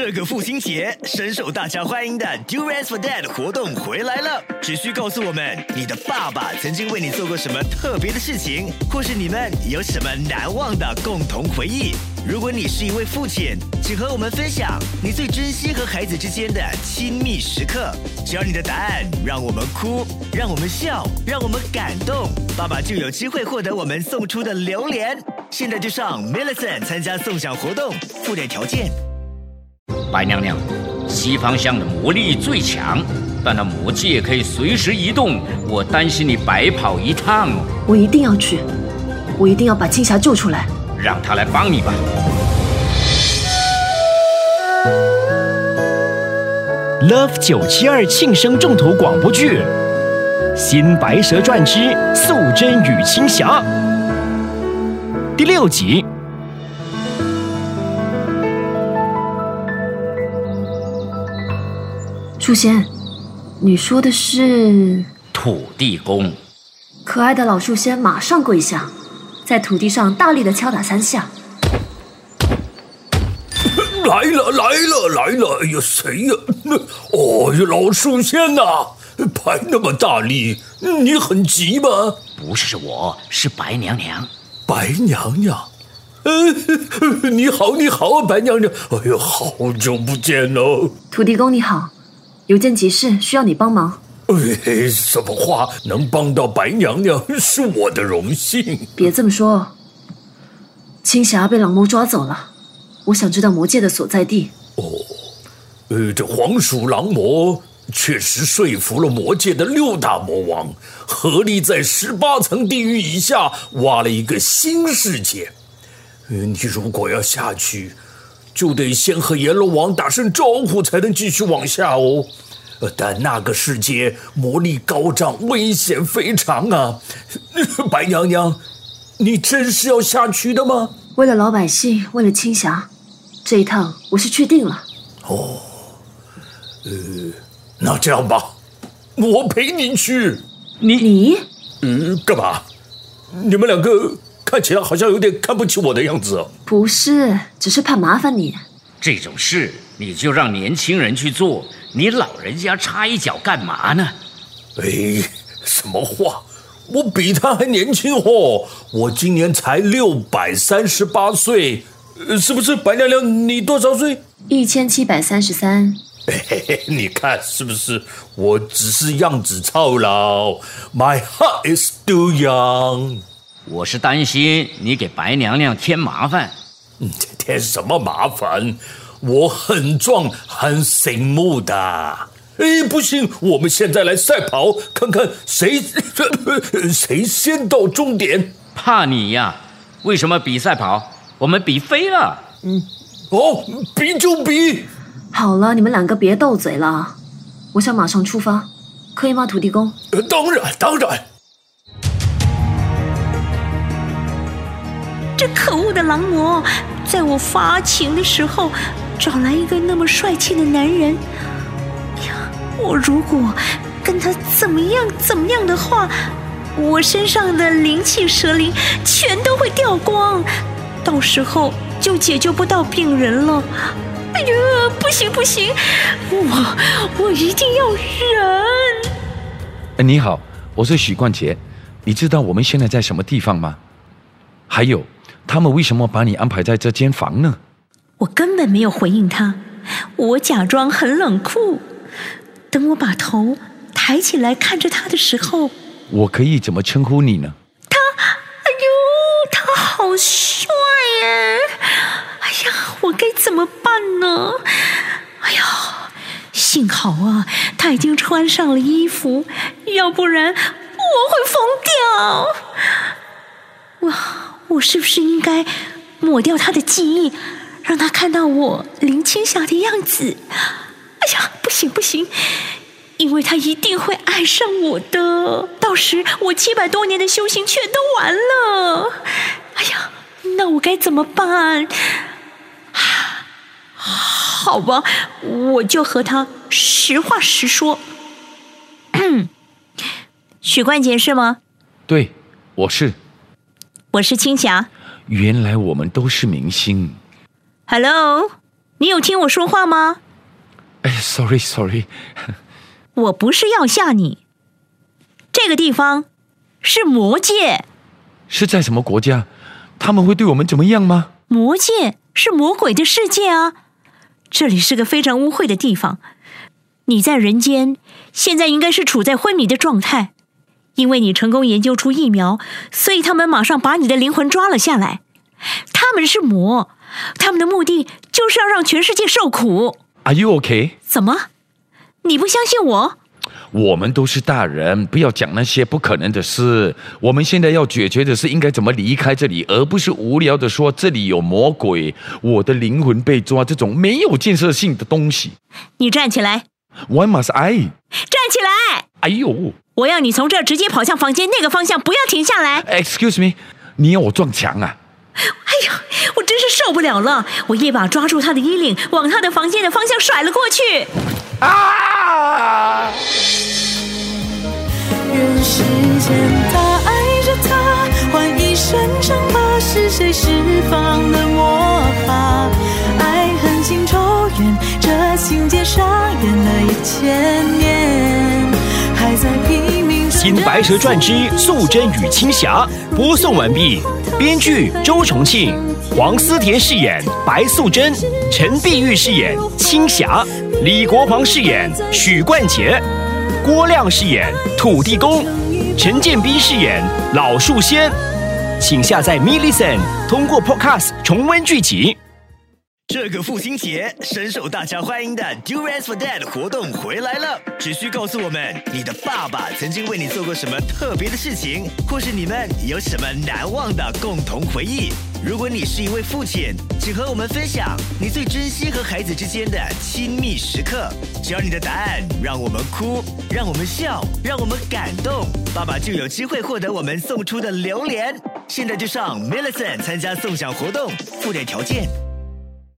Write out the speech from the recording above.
这个父亲节，深受大家欢迎的 Do Rest for Dad 活动回来了。只需告诉我们你的爸爸曾经为你做过什么特别的事情，或是你们有什么难忘的共同回忆。如果你是一位父亲，请和我们分享你最珍惜和孩子之间的亲密时刻。只要你的答案让我们哭，让我们笑，让我们感动，爸爸就有机会获得我们送出的榴莲。现在就上 millicen 参加送奖活动，附带条件。白娘娘，西方向的魔力最强，但那魔界可以随时移动，我担心你白跑一趟。我一定要去，我一定要把青霞救出来。让他来帮你吧。Love 九七二庆生重头广播剧《新白蛇传之素贞与青霞》第六集。初仙，你说的是？土地公，可爱的老树仙马上跪下，在土地上大力的敲打三下。来了来了来了！哎呀，谁呀？哦呀，老树仙呐、拍那么大力，你很急吗？不是我，是白娘娘。白娘娘，呃，你好你好啊，白娘娘！哎呀，好久不见喽！土地公你好，有件急事需要你帮忙。哎，什么话能帮到白娘娘是我的荣幸。别这么说，青霞被狼魔抓走了，我想知道魔界的所在地。哦呃，这黄鼠狼魔确实说服了魔界的六大魔王，合力在十八层地狱以下挖了一个新世界。呃，你如果要下去，就得先和阎罗王打声招呼，才能继续往下哦。呃，但那个世界魔力高涨，危险非常啊！白娘娘，你真是要下去的吗？为了老百姓，为了青霞，这一趟我是确定了。哦，呃那这样吧，我陪你去。你呃，干嘛？你们两个看起来好像有点看不起我的样子哦。不是，只是怕麻烦你。这种事你就让年轻人去做，你老人家插一脚干嘛呢？哎，什么话？我比他还年轻哦，我今年才六百三十八岁，呃是不是？白娘娘，你多少岁？一千七百三十三，嘿嘿嘿，你看是不是？我只是样子操劳，My heart is still young。我是担心你给白娘娘添麻烦。嗯，添什么麻烦？我很壮，很醒目的。哎，不行，我们现在来赛跑，看看谁 谁先到终点。怕你呀？为什么比赛跑？我们比飞了。嗯哦，比就比。好了，你们两个别斗嘴了，我想马上出发，可以吗，土地公？呃当然，当然。这可恶的狼魔，在我发情的时候，找来一个那么帅气的男人。呀，我如果跟他怎么样怎么样的话，我身上的灵气蛇灵全都会掉光，到时候就解救不到病人了。哎呀，不行不行，我我一定要忍。哎，你好，我是许冠杰。你知道我们现在在什么地方吗？还有，他们为什么把你安排在这间房呢？我根本没有回应他，我假装很冷酷。等我把头抬起来看着他的时候，我可以怎么称呼你呢？他哎呦，他好帅耶！哎呀，我该怎么办呢？哎呀，幸好啊，他已经穿上了衣服，要不然我会疯掉。哇，我是不是应该抹掉他的记忆，让他看到我林青霞的样子？哎呀，不行不行，因为他一定会爱上我的。到时我七百多年的修行全都完了。哎呀，那我该怎么办？好吧，我就和他实话实说。许冠杰是吗？对，我是。我是青霞。原来我们都是明星。Hello，你有听我说话吗？哎，sorry sorry，我不是要吓你。这个地方是魔界，是在什么国家？他们会对我们怎么样吗？魔界是魔鬼的世界啊！这里是个非常污秽的地方。你在人间，现在应该是处在昏迷的状态，因为你成功研究出疫苗，所以他们马上把你的灵魂抓了下来。他们是魔，他们的目的就是要让全世界受苦。Are you okay？怎么？你不相信我？我们都是大人，不要讲那些不可能的事。我们现在要解决的是应该怎么离开这里，而不是无聊的说这里有魔鬼，我的灵魂被抓这种没有建设性的东西。你站起来，Why must I？站起来！哎呦我要你从这儿直接跑向房间那个方向，不要停下来。，Excuse me，你要我撞墙啊？哎呦，我真是受不了了！我一把抓住他的衣领，往他的房间的方向甩了过去。啊！愿世间他爱着他，换一身伤疤是谁释放的魔法？爱恨情仇怨，这情节上演了一千年。新《白蛇传之素贞与青霞》播送完毕，编剧周重庆，黄思甜饰演白素贞，陈碧玉饰演青霞，李国煌饰演许冠杰，郭亮饰演土地公，陈建斌饰演老树仙。请下载 m i l l i c e n 通过 Podcast 重温剧集。这个父亲节，深受大家欢迎的 Durians for Dad 活动回来了。只需告诉我们你的爸爸曾经为你做过什么特别的事情，或是你们有什么难忘的共同回忆。如果你是一位父亲，请和我们分享你最珍惜和孩子之间的亲密时刻。只要你的答案让我们哭，让我们笑，让我们感动，爸爸就有机会获得我们送出的榴莲。现在就上 millicen 参加送奖活动，附带条件。